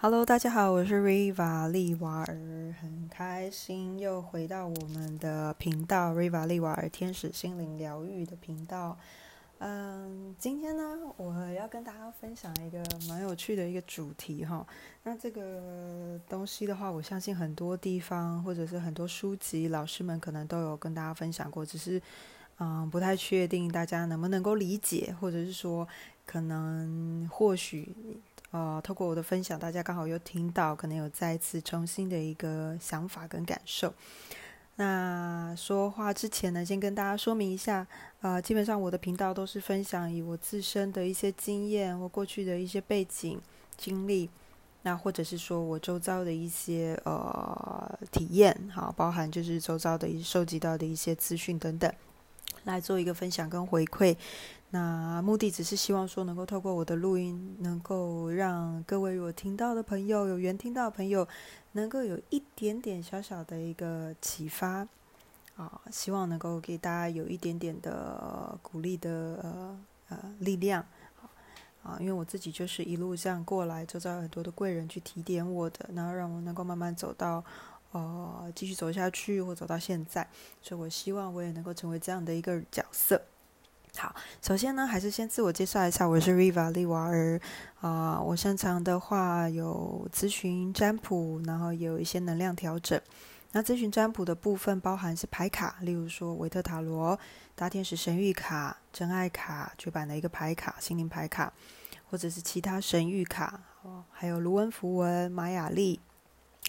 Hello，大家好，我是 Riva 利瓦尔，很开心又回到我们的频道 Riva 利瓦尔天使心灵疗愈的频道。嗯，今天呢，我要跟大家分享一个蛮有趣的一个主题哈。那这个东西的话，我相信很多地方或者是很多书籍，老师们可能都有跟大家分享过，只是嗯，不太确定大家能不能够理解，或者是说可能或许。呃，透过我的分享，大家刚好又听到，可能有再次重新的一个想法跟感受。那说话之前呢，先跟大家说明一下，呃，基本上我的频道都是分享以我自身的一些经验或过去的一些背景经历，那或者是说我周遭的一些呃体验，好，包含就是周遭的收集到的一些资讯等等，来做一个分享跟回馈。那目的只是希望说，能够透过我的录音，能够让各位如果听到的朋友，有缘听到的朋友，能够有一点点小小的一个启发，啊，希望能够给大家有一点点的鼓励的呃呃力量，啊，因为我自己就是一路这样过来，周遭很多的贵人去提点我的，然后让我能够慢慢走到呃继续走下去，或走到现在，所以我希望我也能够成为这样的一个角色。好，首先呢，还是先自我介绍一下，我是 Riva 利瓦尔啊。我擅长的话有咨询占卜，然后有一些能量调整。那咨询占卜的部分包含是牌卡，例如说维特塔罗、大天使神谕卡、真爱卡、绝版的一个牌卡、心灵牌卡，或者是其他神谕卡，哦，还有卢恩符文、玛雅历。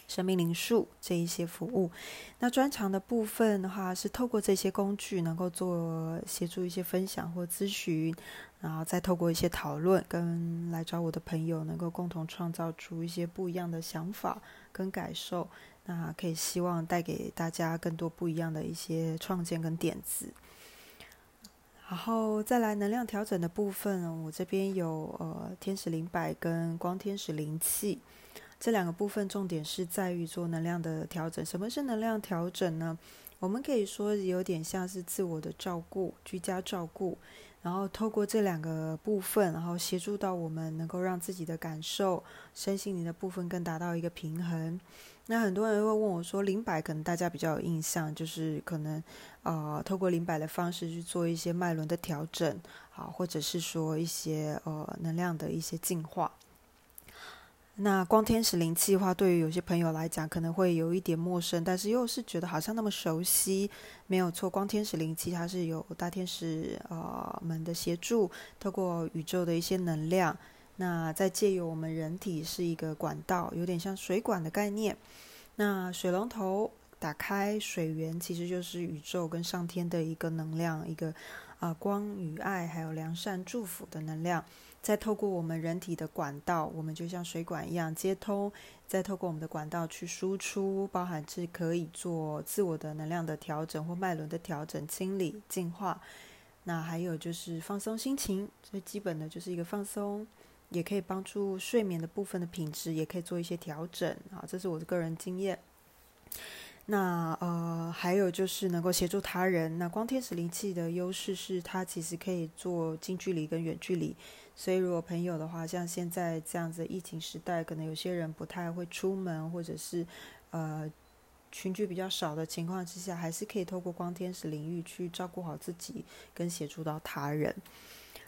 生命灵数这一些服务，那专长的部分的话，是透过这些工具能够做协助一些分享或咨询，然后再透过一些讨论，跟来找我的朋友能够共同创造出一些不一样的想法跟感受，那可以希望带给大家更多不一样的一些创建跟点子。然后再来能量调整的部分，我这边有呃天使灵摆跟光天使灵气。这两个部分重点是在于做能量的调整。什么是能量调整呢？我们可以说有点像是自我的照顾、居家照顾，然后透过这两个部分，然后协助到我们能够让自己的感受、身心灵的部分更达到一个平衡。那很多人会问我说，灵摆可能大家比较有印象，就是可能呃透过灵摆的方式去做一些脉轮的调整，好，或者是说一些呃能量的一些净化。那光天使灵气的话，对于有些朋友来讲可能会有一点陌生，但是又是觉得好像那么熟悉。没有错，光天使灵气它是有大天使呃们的协助，透过宇宙的一些能量，那再借由我们人体是一个管道，有点像水管的概念。那水龙头打开，水源其实就是宇宙跟上天的一个能量，一个啊光与爱还有良善祝福的能量。再透过我们人体的管道，我们就像水管一样接通，再透过我们的管道去输出，包含是可以做自我的能量的调整或脉轮的调整、清理、净化。那还有就是放松心情，最基本的就是一个放松，也可以帮助睡眠的部分的品质，也可以做一些调整啊。这是我的个人经验。那呃，还有就是能够协助他人。那光天使灵气的优势是，它其实可以做近距离跟远距离。所以，如果朋友的话，像现在这样子疫情时代，可能有些人不太会出门，或者是呃群聚比较少的情况之下，还是可以透过光天使领域去照顾好自己，跟协助到他人。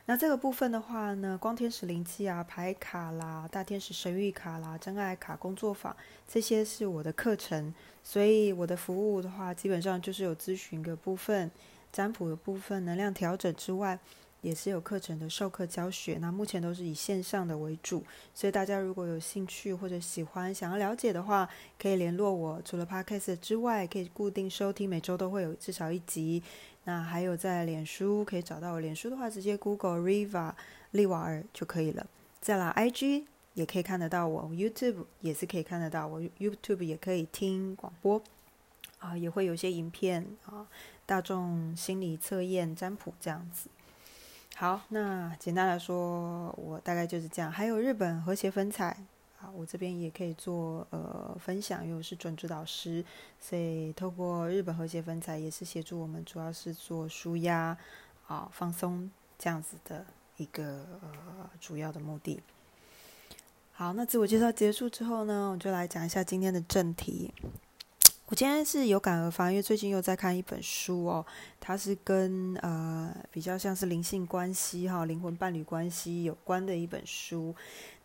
那这个部分的话呢，光天使灵气啊、牌卡啦、大天使神谕卡啦、真爱卡工作坊，这些是我的课程。所以我的服务的话，基本上就是有咨询的部分、占卜的部分、能量调整之外。也是有课程的授课教学，那目前都是以线上的为主，所以大家如果有兴趣或者喜欢想要了解的话，可以联络我。除了 Podcast 之外，可以固定收听，每周都会有至少一集。那还有在脸书可以找到我，脸书的话直接 Google Riva 利瓦尔就可以了。再来 IG 也可以看得到我，YouTube 也是可以看得到我，YouTube 也可以听广播啊，也会有些影片啊，大众心理测验、占卜这样子。好，那简单来说，我大概就是这样。还有日本和谐粉彩啊，我这边也可以做呃分享，因为我是准指导师，所以透过日本和谐粉彩也是协助我们，主要是做舒压啊放松这样子的一个呃主要的目的。好，那自我介绍结束之后呢，我就来讲一下今天的正题。我今天是有感而发，因为最近又在看一本书哦，它是跟呃比较像是灵性关系哈、灵魂伴侣关系有关的一本书。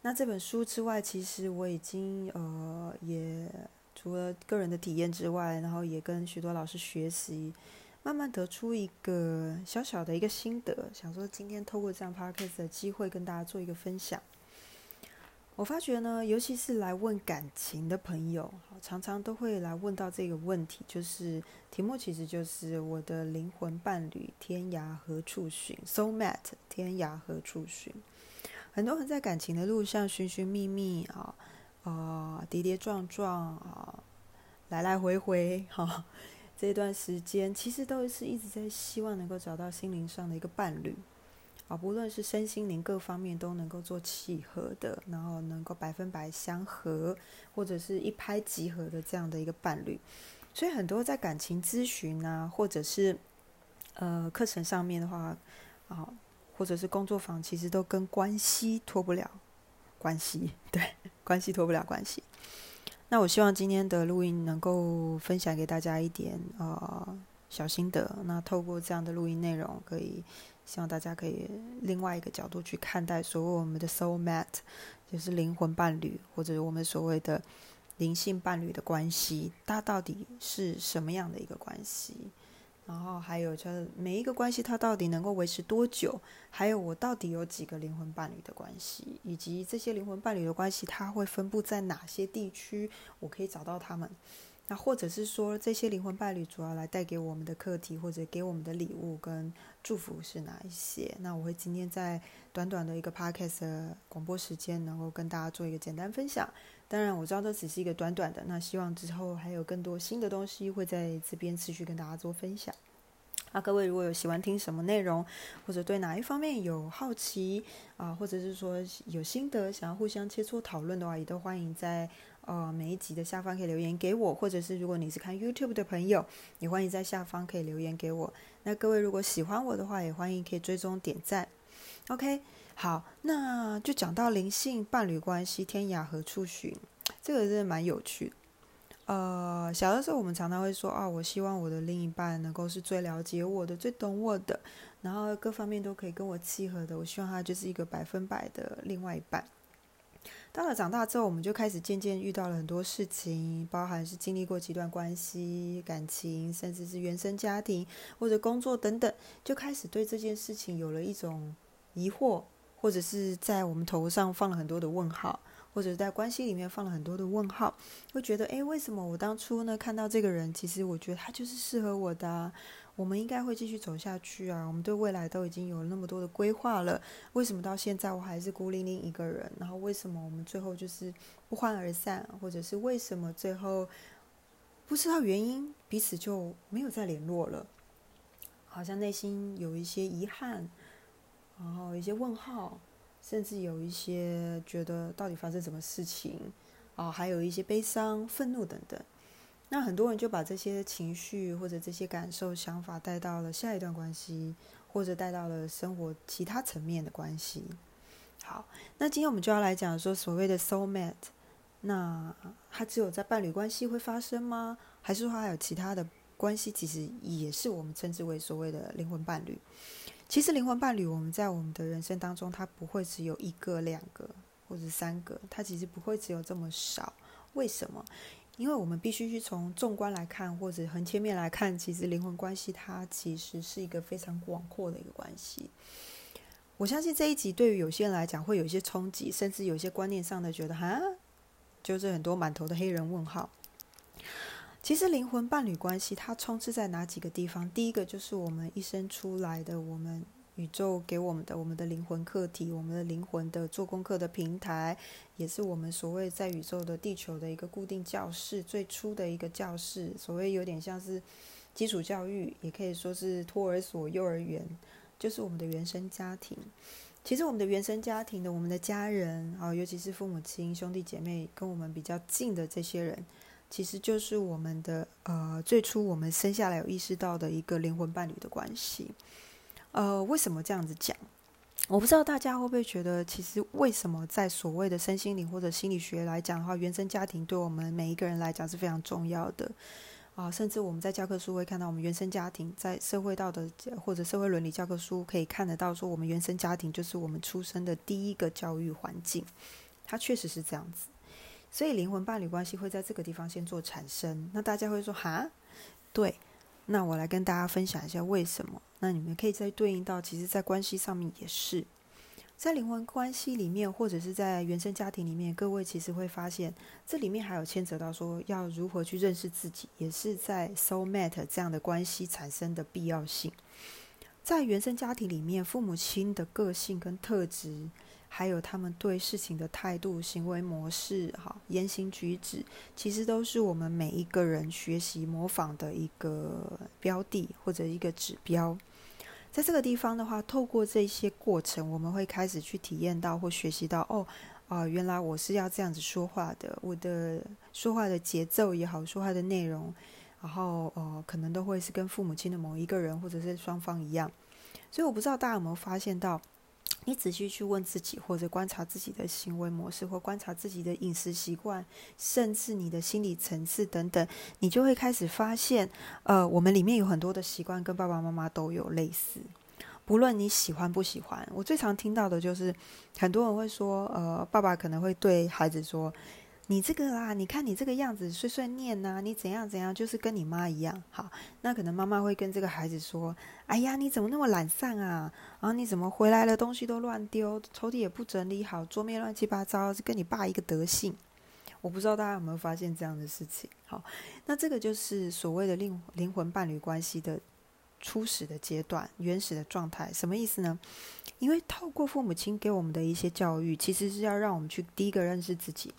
那这本书之外，其实我已经呃也除了个人的体验之外，然后也跟许多老师学习，慢慢得出一个小小的一个心得，想说今天透过这样 podcast 的机会跟大家做一个分享。我发觉呢，尤其是来问感情的朋友，常常都会来问到这个问题，就是题目其实就是我的灵魂伴侣天涯何处寻？Soul mate 天涯何处寻？很多人在感情的路上寻寻觅觅啊啊，跌跌撞撞啊，来来回回哈，这段时间其实都是一直在希望能够找到心灵上的一个伴侣。啊，不论是身心灵各方面都能够做契合的，然后能够百分百相合，或者是一拍即合的这样的一个伴侣，所以很多在感情咨询啊，或者是呃课程上面的话，啊，或者是工作坊，其实都跟关系脱不了关系，对，关系脱不了关系。那我希望今天的录音能够分享给大家一点呃小心得，那透过这样的录音内容可以。希望大家可以另外一个角度去看待所谓我们的 soul mate，就是灵魂伴侣，或者我们所谓的灵性伴侣的关系，它到底是什么样的一个关系？然后还有就是每一个关系它到底能够维持多久？还有我到底有几个灵魂伴侣的关系？以及这些灵魂伴侣的关系，它会分布在哪些地区？我可以找到他们。那或者是说，这些灵魂伴侣主要来带给我们的课题，或者给我们的礼物跟祝福是哪一些？那我会今天在短短的一个 podcast 的广播时间，能够跟大家做一个简单分享。当然，我知道这只是一个短短的，那希望之后还有更多新的东西会在这边持续跟大家做分享。那各位如果有喜欢听什么内容，或者对哪一方面有好奇啊，或者是说有心得想要互相切磋讨论的话，也都欢迎在。呃，每一集的下方可以留言给我，或者是如果你是看 YouTube 的朋友，也欢迎在下方可以留言给我。那各位如果喜欢我的话，也欢迎可以追踪点赞。OK，好，那就讲到灵性伴侣关系，天涯何处寻？这个真的蛮有趣。呃，小的时候我们常常会说啊，我希望我的另一半能够是最了解我的、最懂我的，然后各方面都可以跟我契合的。我希望他就是一个百分百的另外一半。到了长大之后，我们就开始渐渐遇到了很多事情，包含是经历过几段关系、感情，甚至是原生家庭或者工作等等，就开始对这件事情有了一种疑惑，或者是在我们头上放了很多的问号，或者在关系里面放了很多的问号，会觉得，诶，为什么我当初呢看到这个人，其实我觉得他就是适合我的。我们应该会继续走下去啊！我们对未来都已经有那么多的规划了，为什么到现在我还是孤零零一个人？然后为什么我们最后就是不欢而散，或者是为什么最后不知道原因，彼此就没有再联络了？好像内心有一些遗憾，然后一些问号，甚至有一些觉得到底发生什么事情啊？还有一些悲伤、愤怒等等。那很多人就把这些情绪或者这些感受、想法带到了下一段关系，或者带到了生活其他层面的关系。好，那今天我们就要来讲说所谓的 soul mate，那它只有在伴侣关系会发生吗？还是说还有其他的关系，其实也是我们称之为所谓的灵魂伴侣？其实灵魂伴侣，我们在我们的人生当中，它不会只有一个、两个或者三个，它其实不会只有这么少。为什么？因为我们必须去从纵观来看，或者横切面来看，其实灵魂关系它其实是一个非常广阔的一个关系。我相信这一集对于有些人来讲会有一些冲击，甚至有些观念上的觉得哈，就是很多满头的黑人问号。其实灵魂伴侣关系它充斥在哪几个地方？第一个就是我们一生出来的我们。宇宙给我们的，我们的灵魂课题，我们的灵魂的做功课的平台，也是我们所谓在宇宙的地球的一个固定教室，最初的一个教室，所谓有点像是基础教育，也可以说是托儿所、幼儿园，就是我们的原生家庭。其实我们的原生家庭的，我们的家人啊，尤其是父母亲、兄弟姐妹，跟我们比较近的这些人，其实就是我们的呃，最初我们生下来有意识到的一个灵魂伴侣的关系。呃，为什么这样子讲？我不知道大家会不会觉得，其实为什么在所谓的身心灵或者心理学来讲的话，原生家庭对我们每一个人来讲是非常重要的啊。甚至我们在教科书会看到，我们原生家庭在社会道德或者社会伦理教科书可以看得到，说我们原生家庭就是我们出生的第一个教育环境，它确实是这样子。所以灵魂伴侣关系会在这个地方先做产生。那大家会说哈，对，那我来跟大家分享一下为什么。那你们可以再对应到，其实，在关系上面也是，在灵魂关系里面，或者是在原生家庭里面，各位其实会发现，这里面还有牵扯到说要如何去认识自己，也是在 soul mate 这样的关系产生的必要性。在原生家庭里面，父母亲的个性跟特质。还有他们对事情的态度、行为模式、哈言行举止，其实都是我们每一个人学习模仿的一个标的或者一个指标。在这个地方的话，透过这些过程，我们会开始去体验到或学习到，哦，啊，原来我是要这样子说话的，我的说话的节奏也好，说话的内容，然后呃，可能都会是跟父母亲的某一个人或者是双方一样。所以我不知道大家有没有发现到。你仔细去问自己，或者观察自己的行为模式，或观察自己的饮食习惯，甚至你的心理层次等等，你就会开始发现，呃，我们里面有很多的习惯跟爸爸妈妈都有类似。不论你喜欢不喜欢，我最常听到的就是，很多人会说，呃，爸爸可能会对孩子说。你这个啦，你看你这个样子碎碎念呐，你怎样怎样，就是跟你妈一样。好，那可能妈妈会跟这个孩子说：“哎呀，你怎么那么懒散啊？然后你怎么回来了东西都乱丢，抽屉也不整理好，桌面乱七八糟，是跟你爸一个德性。”我不知道大家有没有发现这样的事情。好，那这个就是所谓的灵灵魂伴侣关系的初始的阶段、原始的状态。什么意思呢？因为透过父母亲给我们的一些教育，其实是要让我们去第一个认识自己。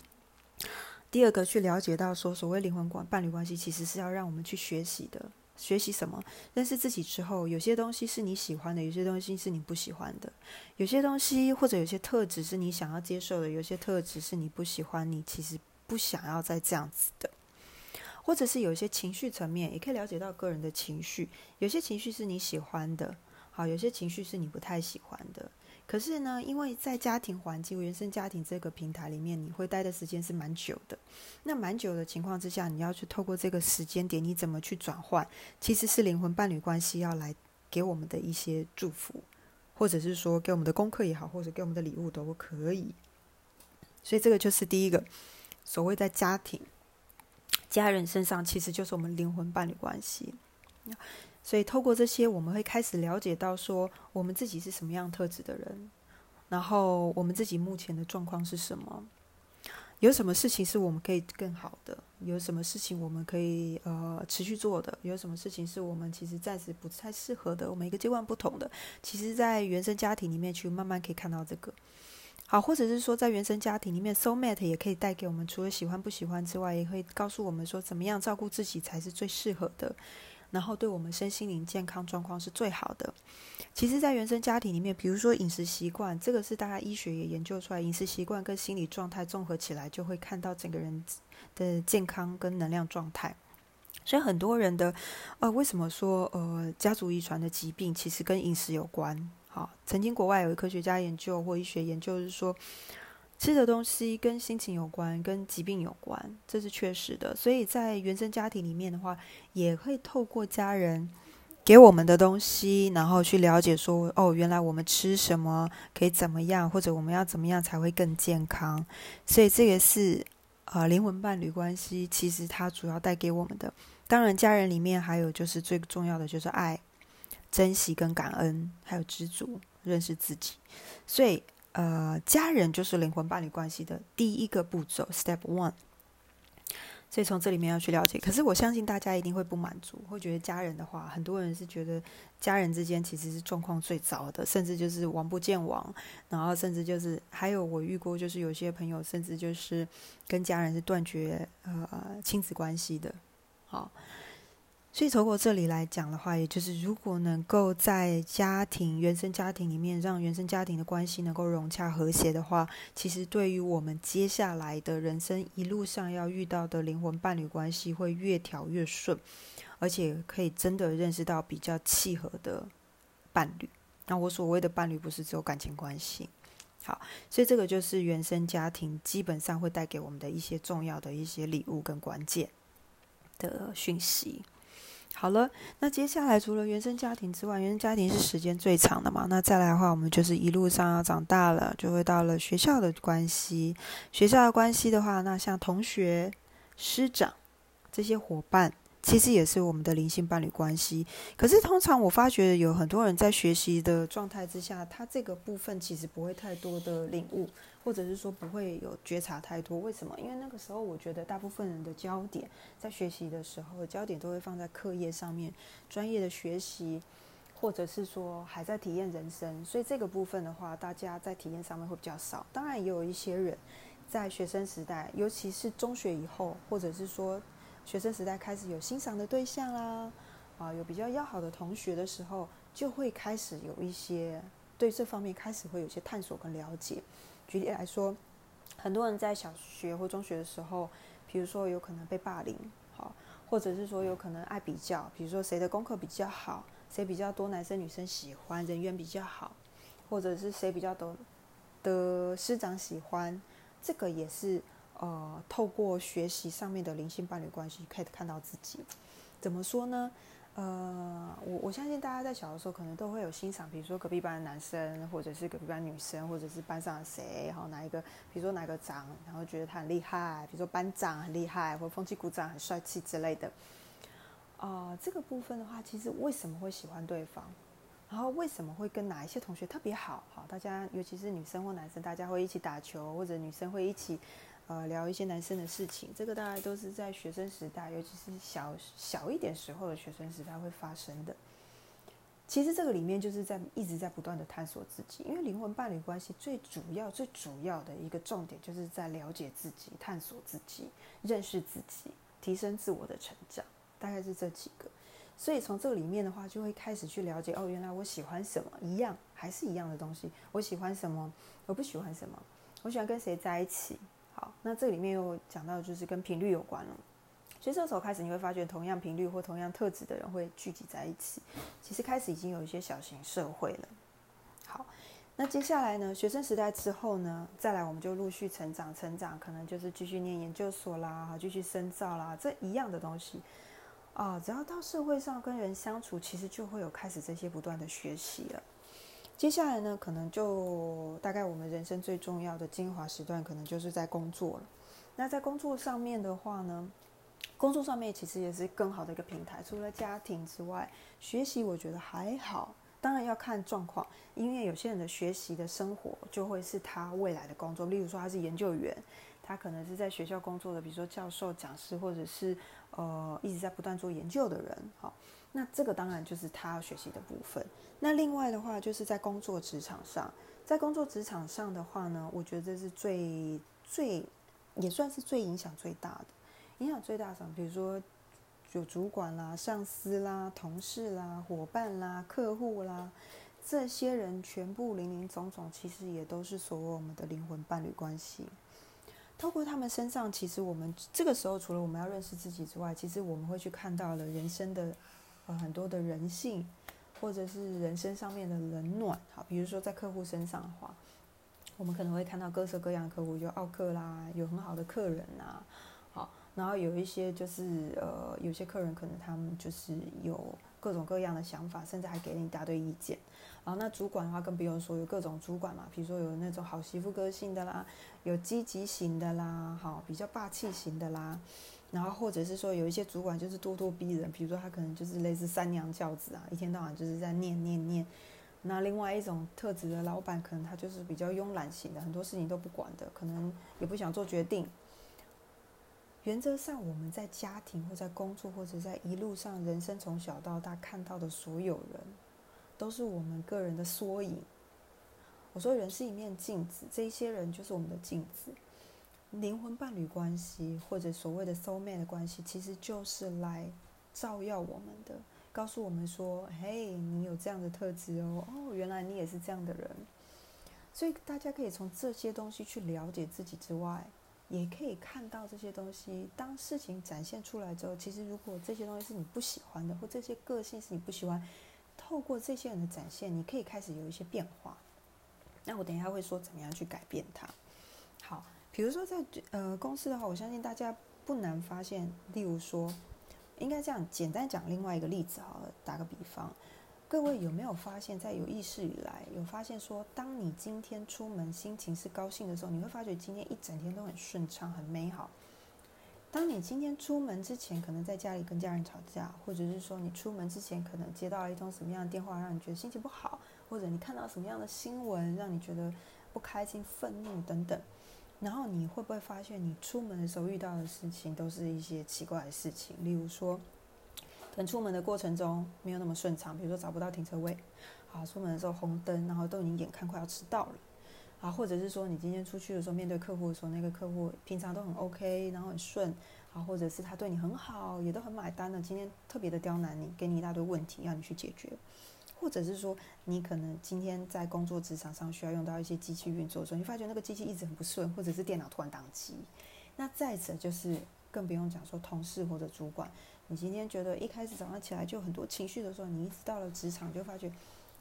第二个，去了解到说，所谓灵魂关伴侣关系，其实是要让我们去学习的。学习什么？认识自己之后，有些东西是你喜欢的，有些东西是你不喜欢的；有些东西或者有些特质是你想要接受的，有些特质是你不喜欢，你其实不想要再这样子的。或者是有些情绪层面，也可以了解到个人的情绪。有些情绪是你喜欢的，好；有些情绪是你不太喜欢的。可是呢，因为在家庭环境、原生家庭这个平台里面，你会待的时间是蛮久的。那蛮久的情况之下，你要去透过这个时间点，你怎么去转换？其实是灵魂伴侣关系要来给我们的一些祝福，或者是说给我们的功课也好，或者给我们的礼物都可以。所以这个就是第一个，所谓在家庭、家人身上，其实就是我们灵魂伴侣关系。所以，透过这些，我们会开始了解到，说我们自己是什么样特质的人，然后我们自己目前的状况是什么，有什么事情是我们可以更好的，有什么事情我们可以呃持续做的，有什么事情是我们其实暂时不太适合的。我每个阶段不同的，其实，在原生家庭里面去慢慢可以看到这个。好，或者是说，在原生家庭里面，so mat 也可以带给我们，除了喜欢不喜欢之外，也会告诉我们说，怎么样照顾自己才是最适合的。然后对我们身心灵健康状况是最好的。其实，在原生家庭里面，比如说饮食习惯，这个是大家医学也研究出来，饮食习惯跟心理状态综合起来，就会看到整个人的健康跟能量状态。所以很多人的，呃，为什么说呃家族遗传的疾病其实跟饮食有关？好，曾经国外有科学家研究或医学研究是说。吃的东西跟心情有关，跟疾病有关，这是确实的。所以在原生家庭里面的话，也会透过家人给我们的东西，然后去了解说，哦，原来我们吃什么可以怎么样，或者我们要怎么样才会更健康。所以这个是啊，灵魂伴侣关系，其实它主要带给我们的。当然，家人里面还有就是最重要的就是爱、珍惜跟感恩，还有知足、认识自己。所以。呃，家人就是灵魂伴侣关系的第一个步骤，Step One。所以从这里面要去了解，可是我相信大家一定会不满足，会觉得家人的话，很多人是觉得家人之间其实是状况最糟的，甚至就是王不见王，然后甚至就是还有我遇过，就是有些朋友甚至就是跟家人是断绝呃亲子关系的，好。所以从我这里来讲的话，也就是如果能够在家庭、原生家庭里面，让原生家庭的关系能够融洽和谐的话，其实对于我们接下来的人生一路上要遇到的灵魂伴侣关系，会越调越顺，而且可以真的认识到比较契合的伴侣。那我所谓的伴侣，不是只有感情关系。好，所以这个就是原生家庭基本上会带给我们的一些重要的一些礼物跟关键的讯息。好了，那接下来除了原生家庭之外，原生家庭是时间最长的嘛？那再来的话，我们就是一路上要长大了，就会到了学校的关系。学校的关系的话，那像同学、师长这些伙伴。其实也是我们的灵性伴侣关系，可是通常我发觉有很多人在学习的状态之下，他这个部分其实不会太多的领悟，或者是说不会有觉察太多。为什么？因为那个时候我觉得大部分人的焦点在学习的时候，焦点都会放在课业上面、专业的学习，或者是说还在体验人生，所以这个部分的话，大家在体验上面会比较少。当然也有一些人在学生时代，尤其是中学以后，或者是说。学生时代开始有欣赏的对象啦，啊，有比较要好的同学的时候，就会开始有一些对这方面开始会有些探索跟了解。举例来说，很多人在小学或中学的时候，比如说有可能被霸凌，好，或者是说有可能爱比较，比如说谁的功课比较好，谁比较多男生女生喜欢，人缘比较好，或者是谁比较多的师长喜欢，这个也是。呃，透过学习上面的灵性伴侣关系，可以看到自己。怎么说呢？呃，我我相信大家在小的时候可能都会有欣赏，比如说隔壁班的男生，或者是隔壁班女生，或者是班上的谁，然后哪一个，比如说哪个长，然后觉得他很厉害，比如说班长很厉害，或风气股长很帅气之类的。啊，这个部分的话，其实为什么会喜欢对方？然后为什么会跟哪一些同学特别好？好，大家尤其是女生或男生，大家会一起打球，或者女生会一起。呃，聊一些男生的事情，这个大概都是在学生时代，尤其是小小一点时候的学生时代会发生的。其实这个里面就是在一直在不断的探索自己，因为灵魂伴侣关系最主要、最主要的一个重点，就是在了解自己、探索自己、认识自己、提升自我的成长，大概是这几个。所以从这个里面的话，就会开始去了解，哦，原来我喜欢什么，一样还是一样的东西。我喜欢什么？我不喜欢什么？我喜欢跟谁在一起？好，那这里面又讲到就是跟频率有关了，所以这时候开始你会发觉，同样频率或同样特质的人会聚集在一起。其实开始已经有一些小型社会了。好，那接下来呢，学生时代之后呢，再来我们就陆续成长，成长可能就是继续念研究所啦，继续深造啦，这一样的东西啊，只要到社会上跟人相处，其实就会有开始这些不断的学习了。接下来呢，可能就大概我们人生最重要的精华时段，可能就是在工作了。那在工作上面的话呢，工作上面其实也是更好的一个平台。除了家庭之外，学习我觉得还好，当然要看状况，因为有些人的学习的生活就会是他未来的工作。例如说他是研究员，他可能是在学校工作的，比如说教授、讲师，或者是呃一直在不断做研究的人，好。那这个当然就是他要学习的部分。那另外的话，就是在工作职场上，在工作职场上的话呢，我觉得这是最最也算是最影响最大的，影响最大的，比如说有主管啦、上司啦、同事啦、伙伴啦、客户啦，这些人全部零零总总，其实也都是所谓我们的灵魂伴侣关系。透过他们身上，其实我们这个时候除了我们要认识自己之外，其实我们会去看到了人生的。呃，很多的人性，或者是人生上面的冷暖，好，比如说在客户身上的话，我们可能会看到各色各样的客户，有奥克啦，有很好的客人呐，好，然后有一些就是呃，有些客人可能他们就是有各种各样的想法，甚至还给了一大堆意见。然后那主管的话更不用说，有各种主管嘛，比如说有那种好媳妇个性的啦，有积极型的啦，好，比较霸气型的啦。然后或者是说有一些主管就是咄咄逼人，比如说他可能就是类似三娘教子啊，一天到晚就是在念念念。那另外一种特质的老板，可能他就是比较慵懒型的，很多事情都不管的，可能也不想做决定。原则上，我们在家庭或在工作或者在一路上人生从小到大看到的所有人，都是我们个人的缩影。我说人是一面镜子，这一些人就是我们的镜子。灵魂伴侣关系，或者所谓的 soul mate 的关系，其实就是来照耀我们的，告诉我们说：“嘿，你有这样的特质哦，哦，原来你也是这样的人。”所以大家可以从这些东西去了解自己之外，也可以看到这些东西。当事情展现出来之后，其实如果这些东西是你不喜欢的，或这些个性是你不喜欢，透过这些人的展现，你可以开始有一些变化。那我等一下会说怎么样去改变它。好，比如说在呃公司的话，我相信大家不难发现，例如说，应该这样简单讲另外一个例子好了，打个比方。各位有没有发现，在有意识以来，有发现说，当你今天出门心情是高兴的时候，你会发觉今天一整天都很顺畅、很美好。当你今天出门之前，可能在家里跟家人吵架，或者是说你出门之前可能接到了一通什么样的电话，让你觉得心情不好，或者你看到什么样的新闻，让你觉得不开心、愤怒等等，然后你会不会发现，你出门的时候遇到的事情都是一些奇怪的事情，例如说。等出门的过程中没有那么顺畅，比如说找不到停车位，好，出门的时候红灯，然后都已经眼看快要迟到了，啊，或者是说你今天出去的时候面对客户的时候，那个客户平常都很 OK，然后很顺，啊，或者是他对你很好，也都很买单的，今天特别的刁难你，给你一大堆问题要你去解决，或者是说你可能今天在工作职场上需要用到一些机器运作的时候，你发觉那个机器一直很不顺，或者是电脑突然宕机，那再者就是更不用讲说同事或者主管。你今天觉得一开始早上起来就很多情绪的时候，你一直到了职场就发觉，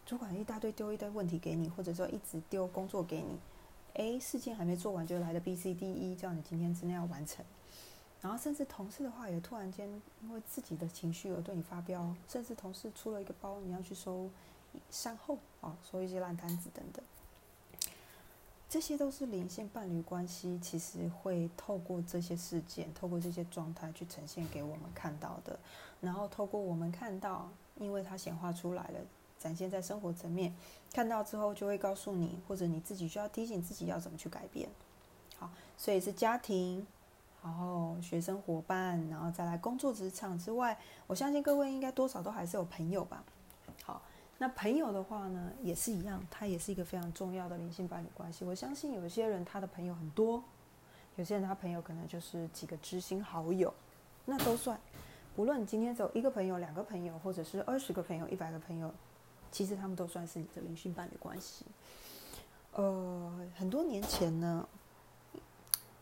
主管一大堆丢一堆问题给你，或者说一直丢工作给你，A 事情还没做完就来了 B、C、D、E，叫你今天真的要完成。然后甚至同事的话也突然间因为自己的情绪而对你发飙，甚至同事出了一个包，你要去收善后啊，收一些烂摊子等等。这些都是灵性伴侣关系，其实会透过这些事件，透过这些状态去呈现给我们看到的。然后透过我们看到，因为它显化出来了，展现在生活层面，看到之后就会告诉你，或者你自己需要提醒自己要怎么去改变。好，所以是家庭，然后学生伙伴，然后再来工作职场之外，我相信各位应该多少都还是有朋友吧。好。那朋友的话呢，也是一样，他也是一个非常重要的灵性伴侣关系。我相信有些人他的朋友很多，有些人他朋友可能就是几个知心好友，那都算。不论你今天走一个朋友、两个朋友，或者是二十个朋友、一百个朋友，其实他们都算是你的灵性伴侣关系。呃，很多年前呢，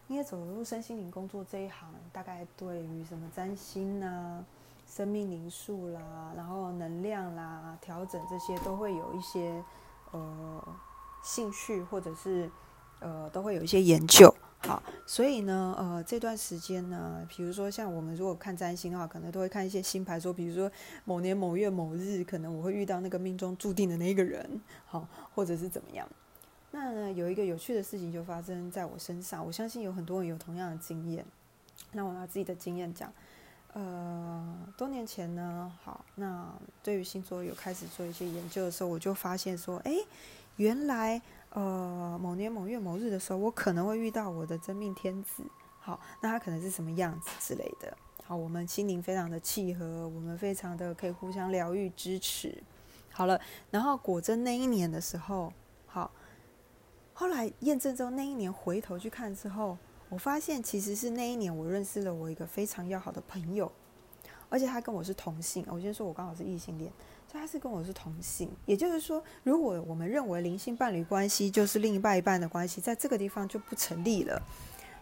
因为走入身心灵工作这一行，大概对于什么占星呐。生命灵数啦，然后能量啦，调整这些都会有一些呃兴趣，或者是呃都会有一些研究。好，所以呢，呃这段时间呢，比如说像我们如果看占星的话，可能都会看一些星牌，说比如说某年某月某日，可能我会遇到那个命中注定的那一个人，好，或者是怎么样。那呢，有一个有趣的事情就发生在我身上，我相信有很多人有同样的经验。那我拿自己的经验讲。呃，多年前呢，好，那对于星座有开始做一些研究的时候，我就发现说，哎，原来呃某年某月某日的时候，我可能会遇到我的真命天子，好，那他可能是什么样子之类的，好，我们心灵非常的契合，我们非常的可以互相疗愈支持，好了，然后果真那一年的时候，后来验证之后，那一年回头去看之后。我发现其实是那一年，我认识了我一个非常要好的朋友，而且他跟我是同性。我先说，我刚好是异性恋，所以他是跟我是同性。也就是说，如果我们认为灵性伴侣关系就是另一半一半的关系，在这个地方就不成立了。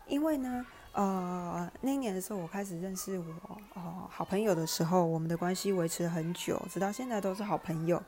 因为呢，呃，那一年的时候，我开始认识我哦好朋友的时候，我们的关系维持了很久，直到现在都是好朋友。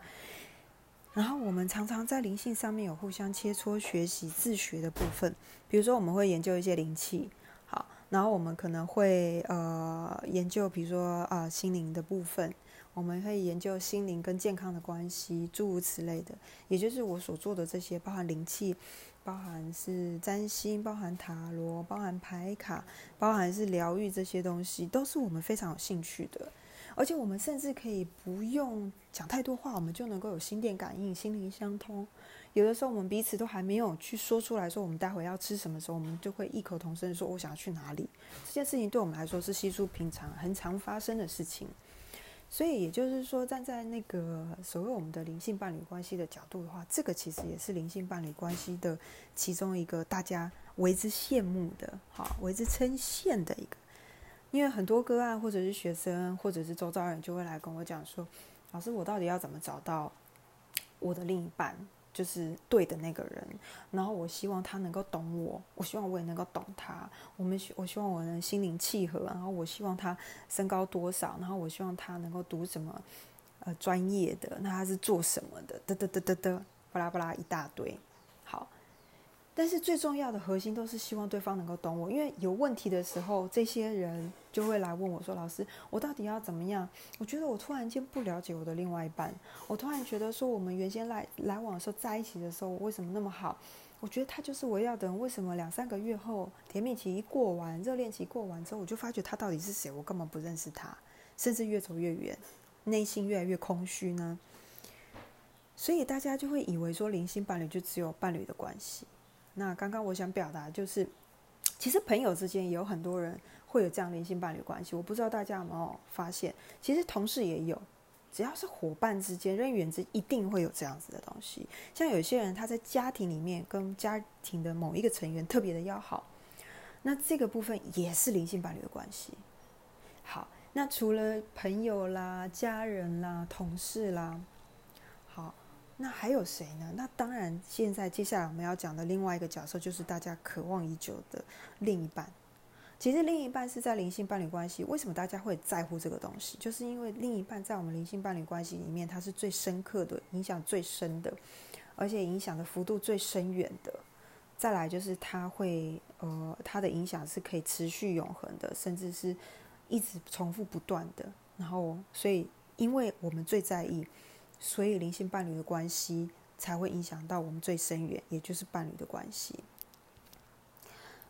然后我们常常在灵性上面有互相切磋、学习、自学的部分。比如说，我们会研究一些灵气，好，然后我们可能会呃研究，比如说啊心灵的部分，我们会研究心灵跟健康的关系，诸如此类的。也就是我所做的这些，包含灵气，包含是占星，包含塔罗，包含牌卡，包含是疗愈这些东西，都是我们非常有兴趣的。而且我们甚至可以不用讲太多话，我们就能够有心电感应、心灵相通。有的时候我们彼此都还没有去说出来说我们待会要吃什么时候，我们就会异口同声说“我想要去哪里”。这件事情对我们来说是稀疏平常、很常发生的事情。所以也就是说，站在那个所谓我们的灵性伴侣关系的角度的话，这个其实也是灵性伴侣关系的其中一个大家为之羡慕的、好为之称羡的一个。因为很多个案，或者是学生，或者是周遭人，就会来跟我讲说：“老师，我到底要怎么找到我的另一半，就是对的那个人？然后我希望他能够懂我，我希望我也能够懂他。我们希我希望我能心灵契合，然后我希望他身高多少，然后我希望他能够读什么呃专业的，那他是做什么的？嘚嘚嘚嘚嘚，巴拉巴拉一大堆。但是最重要的核心都是希望对方能够懂我，因为有问题的时候，这些人就会来问我说：“老师，我到底要怎么样？我觉得我突然间不了解我的另外一半，我突然觉得说我们原先来来往的时候在一起的时候，为什么那么好？我觉得他就是我要的人，为什么两三个月后甜蜜期一过完，热恋期过完之后，我就发觉他到底是谁？我根本不认识他，甚至越走越远，内心越来越空虚呢？”所以大家就会以为说零星伴侣就只有伴侣的关系。那刚刚我想表达就是，其实朋友之间也有很多人会有这样灵性伴侣关系。我不知道大家有没有发现，其实同事也有，只要是伙伴之间、人与人之一定会有这样子的东西。像有些人他在家庭里面跟家庭的某一个成员特别的要好，那这个部分也是灵性伴侣的关系。好，那除了朋友啦、家人啦、同事啦，那还有谁呢？那当然，现在接下来我们要讲的另外一个角色，就是大家渴望已久的另一半。其实，另一半是在灵性伴侣关系。为什么大家会在乎这个东西？就是因为另一半在我们灵性伴侣关系里面，它是最深刻的、影响最深的，而且影响的幅度最深远的。再来就是它会，呃，它的影响是可以持续永恒的，甚至是一直重复不断的。然后，所以，因为我们最在意。所以灵性伴侣的关系才会影响到我们最深远，也就是伴侣的关系。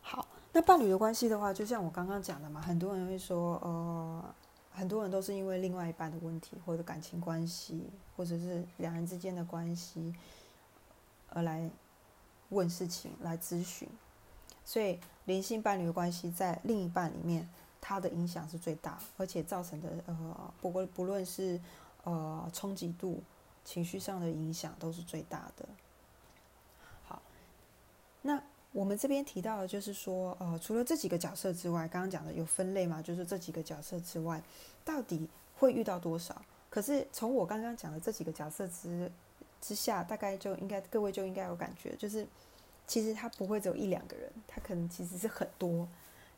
好，那伴侣的关系的话，就像我刚刚讲的嘛，很多人会说，呃，很多人都是因为另外一半的问题，或者感情关系，或者是两人之间的关系，而来问事情、来咨询。所以灵性伴侣的关系在另一半里面，它的影响是最大，而且造成的呃，不过不论是。呃，冲击度、情绪上的影响都是最大的。好，那我们这边提到的，就是说，呃，除了这几个角色之外，刚刚讲的有分类嘛？就是这几个角色之外，到底会遇到多少？可是从我刚刚讲的这几个角色之之下，大概就应该各位就应该有感觉，就是其实他不会只有一两个人，他可能其实是很多，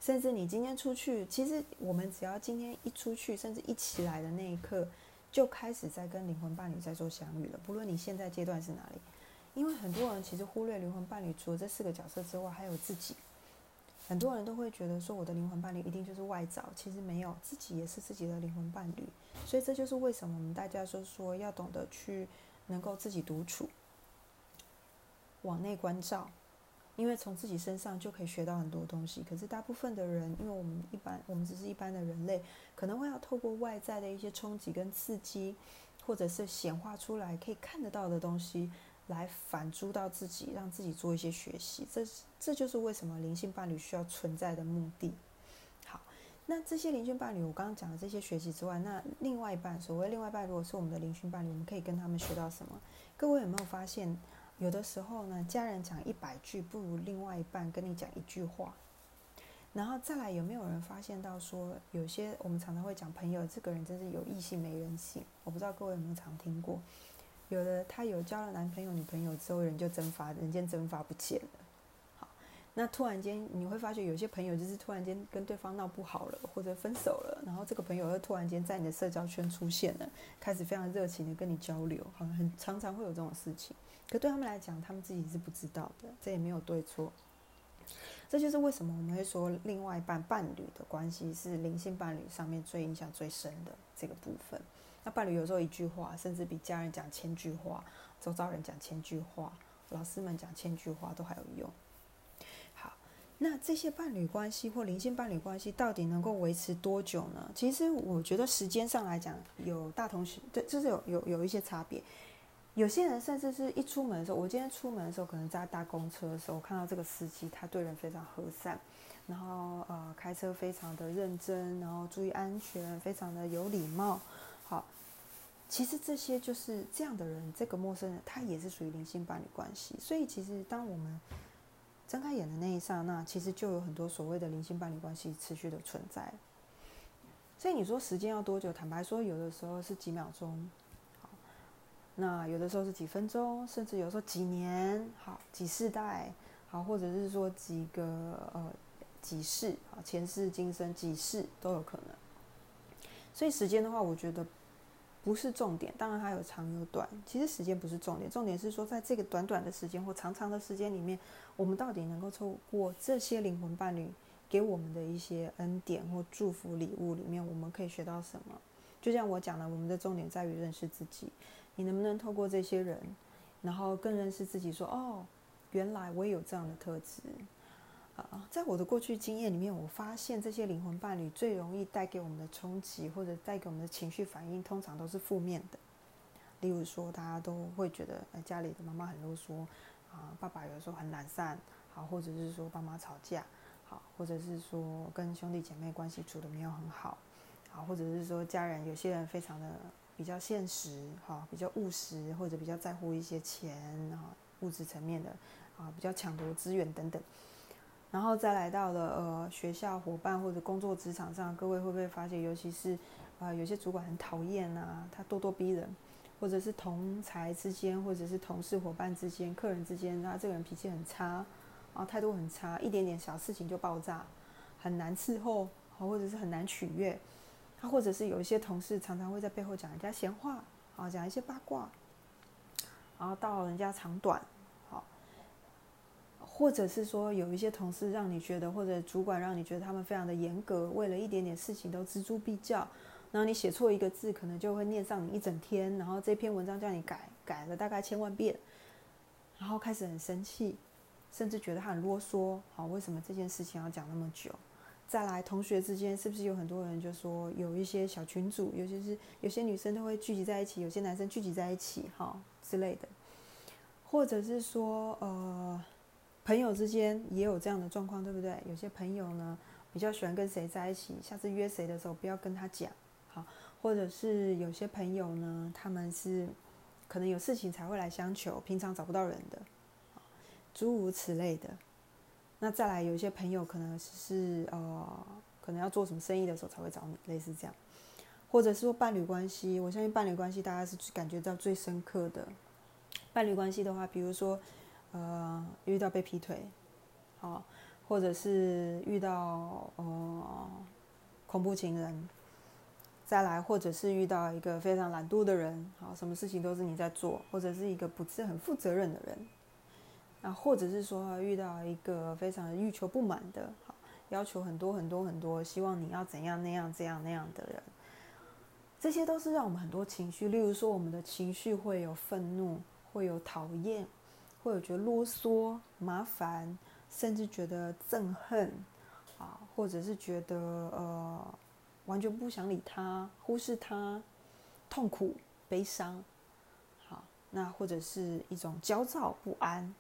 甚至你今天出去，其实我们只要今天一出去，甚至一起来的那一刻。就开始在跟灵魂伴侣在做相遇了。不论你现在阶段是哪里，因为很多人其实忽略灵魂伴侣除了这四个角色之外，还有自己。很多人都会觉得说，我的灵魂伴侣一定就是外找，其实没有，自己也是自己的灵魂伴侣。所以这就是为什么我们大家说说要懂得去能够自己独处，往内关照。因为从自己身上就可以学到很多东西，可是大部分的人，因为我们一般，我们只是一般的人类，可能会要透过外在的一些冲击跟刺激，或者是显化出来可以看得到的东西，来反诸到自己，让自己做一些学习。这这就是为什么灵性伴侣需要存在的目的。好，那这些灵性伴侣，我刚刚讲的这些学习之外，那另外一半，所谓另外一半，如果是我们的灵性伴侣，我们可以跟他们学到什么？各位有没有发现？有的时候呢，家人讲一百句，不如另外一半跟你讲一句话。然后再来，有没有人发现到说，有些我们常常会讲朋友，这个人真是有异性没人性。我不知道各位有没有常听过，有的他有交了男朋友、女朋友之后，人就蒸发，人间蒸发不见了。那突然间你会发觉，有些朋友就是突然间跟对方闹不好了，或者分手了，然后这个朋友又突然间在你的社交圈出现了，开始非常热情的跟你交流，好像很常常会有这种事情。可对他们来讲，他们自己是不知道的，这也没有对错。这就是为什么我们会说，另外一半伴侣的关系是灵性伴侣上面最影响最深的这个部分。那伴侣有时候一句话，甚至比家人讲千句话，周遭人讲千句话，老师们讲千句话都还有用。那这些伴侣关系或灵性伴侣关系到底能够维持多久呢？其实我觉得时间上来讲，有大同小，对，就是有有有一些差别。有些人甚至是一出门的时候，我今天出门的时候，可能在搭公车的时候，我看到这个司机，他对人非常和善，然后呃开车非常的认真，然后注意安全，非常的有礼貌。好，其实这些就是这样的人，这个陌生人他也是属于灵性伴侣关系。所以其实当我们睁开眼的那一刹那，其实就有很多所谓的灵性伴侣关系持续的存在。所以你说时间要多久？坦白说，有的时候是几秒钟。那有的时候是几分钟，甚至有时候几年，好几世代，好或者是说几个呃几世啊前世今生几世都有可能。所以时间的话，我觉得不是重点，当然它有长有短。其实时间不是重点，重点是说在这个短短的时间或长长的时间里面，我们到底能够透过这些灵魂伴侣给我们的一些恩典或祝福礼物里面，我们可以学到什么？就像我讲的，我们的重点在于认识自己。你能不能透过这些人，然后更认识自己？说哦，原来我也有这样的特质。啊，在我的过去经验里面，我发现这些灵魂伴侣最容易带给我们的冲击，或者带给我们的情绪反应，通常都是负面的。例如说，大家都会觉得，哎，家里的妈妈很啰嗦，啊，爸爸有时候很懒散，好，或者是说爸妈吵架，好，或者是说跟兄弟姐妹关系处的没有很好，好，或者是说家人有些人非常的比较现实，哈，比较务实，或者比较在乎一些钱啊，物质层面的，啊，比较抢夺资源等等。然后再来到了呃学校伙伴或者工作职场上，各位会不会发现，尤其是啊有些主管很讨厌啊，他咄咄逼人，或者是同才之间，或者是同事伙伴之间、客人之间，他这个人脾气很差，啊态度很差，一点点小事情就爆炸，很难伺候，或者是很难取悦，他或者是有一些同事常常会在背后讲人家闲话，啊讲一些八卦，然后到人家长短。或者是说有一些同事让你觉得，或者主管让你觉得他们非常的严格，为了一点点事情都锱铢必较，然后你写错一个字，可能就会念上你一整天，然后这篇文章叫你改，改了大概千万遍，然后开始很生气，甚至觉得他很啰嗦，好，为什么这件事情要讲那么久？再来，同学之间是不是有很多人就说有一些小群组，尤其是有些女生都会聚集在一起，有些男生聚集在一起，哈之类的，或者是说，呃。朋友之间也有这样的状况，对不对？有些朋友呢比较喜欢跟谁在一起，下次约谁的时候不要跟他讲，好，或者是有些朋友呢，他们是可能有事情才会来相求，平常找不到人的，诸如此类的。那再来，有些朋友可能是呃，可能要做什么生意的时候才会找你，类似这样，或者是说伴侣关系，我相信伴侣关系大家是感觉到最深刻的。伴侣关系的话，比如说。呃，遇到被劈腿，好，或者是遇到呃恐怖情人，再来，或者是遇到一个非常懒惰的人，好，什么事情都是你在做，或者是一个不是很负责任的人，啊，或者是说遇到一个非常欲求不满的，好，要求很多很多很多，希望你要怎样那样这样那样的人，这些都是让我们很多情绪，例如说我们的情绪会有愤怒，会有讨厌。或者觉得啰嗦、麻烦，甚至觉得憎恨，啊，或者是觉得呃完全不想理他、忽视他、痛苦、悲伤，好，那或者是一种焦躁不安，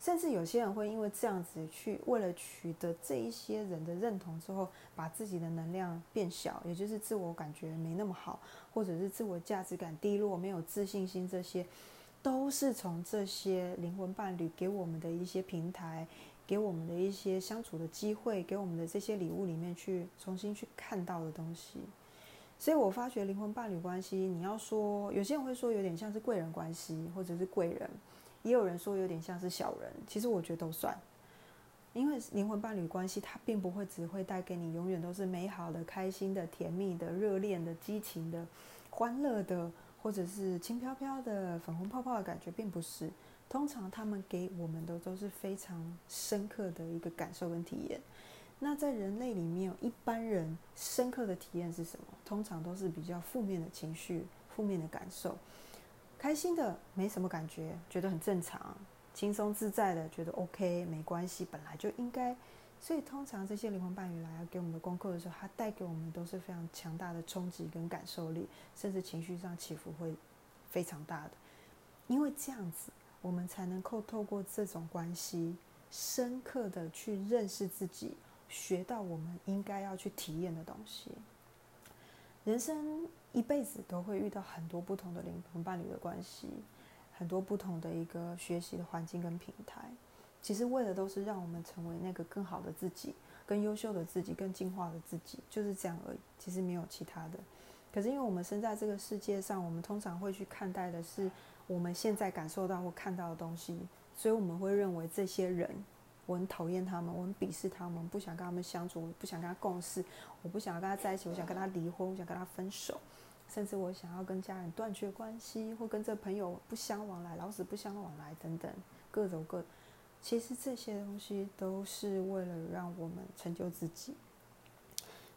甚至有些人会因为这样子去为了取得这一些人的认同之后，把自己的能量变小，也就是自我感觉没那么好，或者是自我价值感低落、没有自信心这些。都是从这些灵魂伴侣给我们的一些平台，给我们的一些相处的机会，给我们的这些礼物里面去重新去看到的东西。所以我发觉灵魂伴侣关系，你要说有些人会说有点像是贵人关系，或者是贵人，也有人说有点像是小人。其实我觉得都算，因为灵魂伴侣关系它并不会只会带给你永远都是美好的、开心的、甜蜜的、热恋的、激情的、欢乐的。或者是轻飘飘的粉红泡泡的感觉，并不是。通常他们给我们的都是非常深刻的一个感受跟体验。那在人类里面，一般人深刻的体验是什么？通常都是比较负面的情绪、负面的感受。开心的没什么感觉，觉得很正常；轻松自在的，觉得 OK，没关系，本来就应该。所以，通常这些灵魂伴侣来给我们的功课的时候，它带给我们都是非常强大的冲击跟感受力，甚至情绪上起伏会非常大的。因为这样子，我们才能够透过这种关系，深刻的去认识自己，学到我们应该要去体验的东西。人生一辈子都会遇到很多不同的灵魂伴侣的关系，很多不同的一个学习的环境跟平台。其实为的都是让我们成为那个更好的自己、更优秀的自己、更进化的自己，就是这样而已。其实没有其他的。可是因为我们生在这个世界上，我们通常会去看待的是我们现在感受到或看到的东西，所以我们会认为这些人，我很讨厌他们，我很鄙视他们，不想跟他们相处，我不想跟他共事，我不想要跟他在一起，我想跟他离婚，我想跟他分手。甚至我想要跟家人断绝关系，或跟这朋友不相往来，老死不相往来等等，各种各。其实这些东西都是为了让我们成就自己。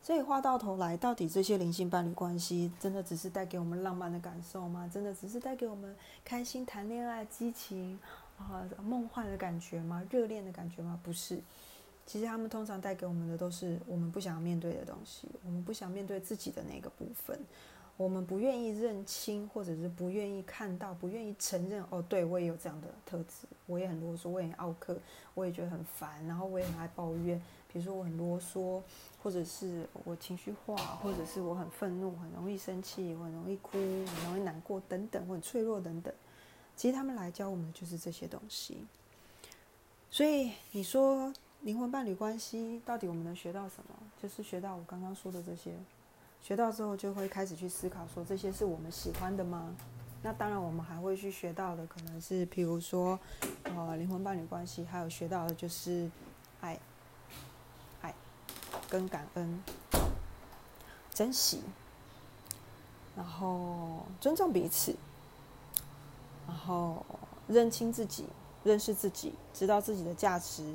所以话到头来，到底这些灵性伴侣关系真的只是带给我们浪漫的感受吗？真的只是带给我们开心谈恋爱、激情啊、梦幻的感觉吗？热恋的感觉吗？不是。其实他们通常带给我们的都是我们不想面对的东西，我们不想面对自己的那个部分。我们不愿意认清，或者是不愿意看到，不愿意承认。哦，对我也有这样的特质，我也很啰嗦，我也很傲客，我也觉得很烦，然后我也很爱抱怨。比如说我很啰嗦，或者是我情绪化，或者是我很愤怒，很容易生气，我很容易哭，很容易难过等等，我很脆弱等等。其实他们来教我们的就是这些东西。所以你说灵魂伴侣关系到底我们能学到什么？就是学到我刚刚说的这些。学到之后，就会开始去思考，说这些是我们喜欢的吗？那当然，我们还会去学到的，可能是，比如说，呃，灵魂伴侣关系，还有学到的就是爱、爱跟感恩、珍惜，然后尊重彼此，然后认清自己、认识自己，知道自己的价值，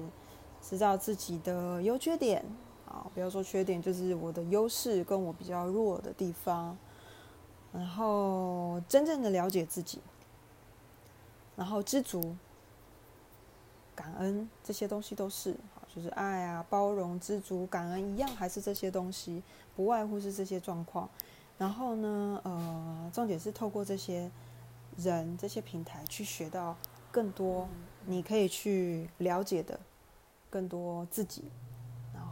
知道自己的优缺点。啊，不要说缺点，就是我的优势跟我比较弱的地方，然后真正的了解自己，然后知足、感恩这些东西都是，好，就是爱啊、包容、知足、感恩一样，还是这些东西，不外乎是这些状况。然后呢，呃，重点是透过这些人、这些平台去学到更多，你可以去了解的更多自己。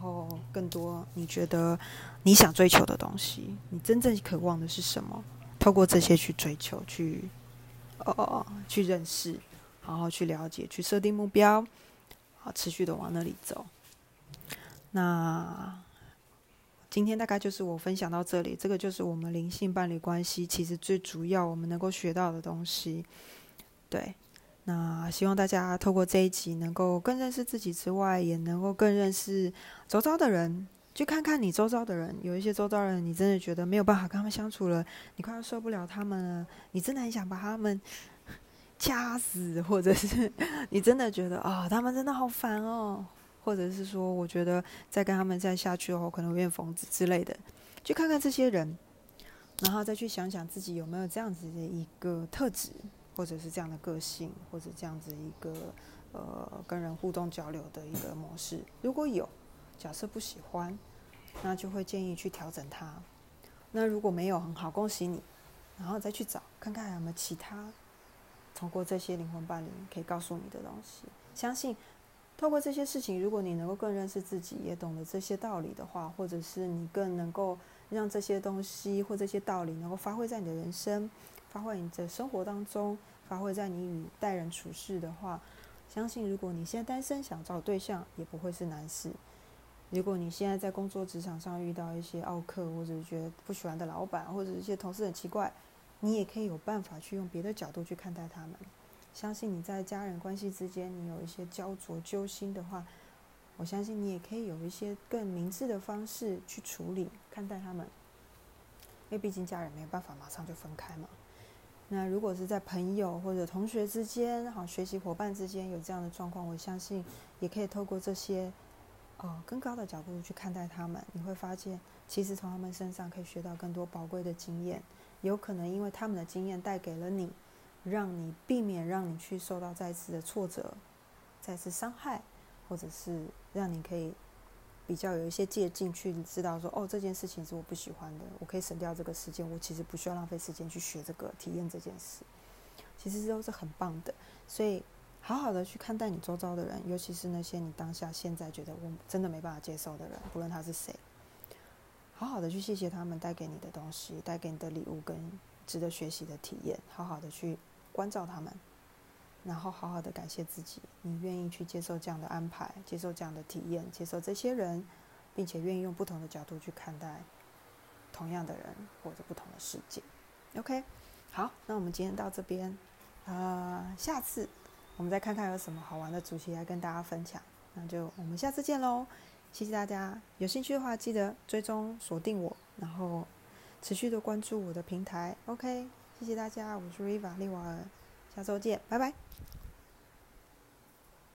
然后更多，你觉得你想追求的东西，你真正渴望的是什么？透过这些去追求，去哦，去认识，好好去了解，去设定目标，好，持续的往那里走。那今天大概就是我分享到这里，这个就是我们灵性伴侣关系其实最主要我们能够学到的东西，对。那希望大家透过这一集，能够更认识自己之外，也能够更认识周遭的人。去看看你周遭的人，有一些周遭人，你真的觉得没有办法跟他们相处了，你快要受不了他们了，你真的很想把他们 掐死，或者是 你真的觉得啊，他们真的好烦哦，或者是说，我觉得再跟他们再下去的话，可能会变疯子之类的。去看看这些人，然后再去想想自己有没有这样子的一个特质。或者是这样的个性，或者这样子一个呃跟人互动交流的一个模式，如果有，假设不喜欢，那就会建议去调整它。那如果没有很好，恭喜你，然后再去找看看有没有其他通过这些灵魂伴侣可以告诉你的东西。相信透过这些事情，如果你能够更认识自己，也懂得这些道理的话，或者是你更能够让这些东西或这些道理能够发挥在你的人生。发挥你的生活当中，发挥在你与待人处事的话，相信如果你现在单身想找对象，也不会是难事。如果你现在在工作职场上遇到一些奥克，或者是觉得不喜欢的老板，或者一些同事很奇怪，你也可以有办法去用别的角度去看待他们。相信你在家人关系之间，你有一些焦灼揪心的话，我相信你也可以有一些更明智的方式去处理看待他们，因为毕竟家人没有办法马上就分开嘛。那如果是在朋友或者同学之间，好学习伙伴之间有这样的状况，我相信也可以透过这些，呃更高的角度去看待他们。你会发现，其实从他们身上可以学到更多宝贵的经验。有可能因为他们的经验带给了你，让你避免让你去受到再次的挫折、再次伤害，或者是让你可以。比较有一些借鉴，去知道说哦，这件事情是我不喜欢的，我可以省掉这个时间，我其实不需要浪费时间去学这个体验这件事，其实都是很棒的。所以好好的去看待你周遭的人，尤其是那些你当下现在觉得我真的没办法接受的人，不论他是谁，好好的去谢谢他们带给你的东西，带给你的礼物跟值得学习的体验，好好的去关照他们。然后好好的感谢自己，你愿意去接受这样的安排，接受这样的体验，接受这些人，并且愿意用不同的角度去看待同样的人或者不同的世界。OK，好，那我们今天到这边，啊，下次我们再看看有什么好玩的主题来跟大家分享。那就我们下次见喽，谢谢大家。有兴趣的话，记得追踪锁定我，然后持续的关注我的平台。OK，谢谢大家，我是 Riva 利瓦尔，下周见，拜拜。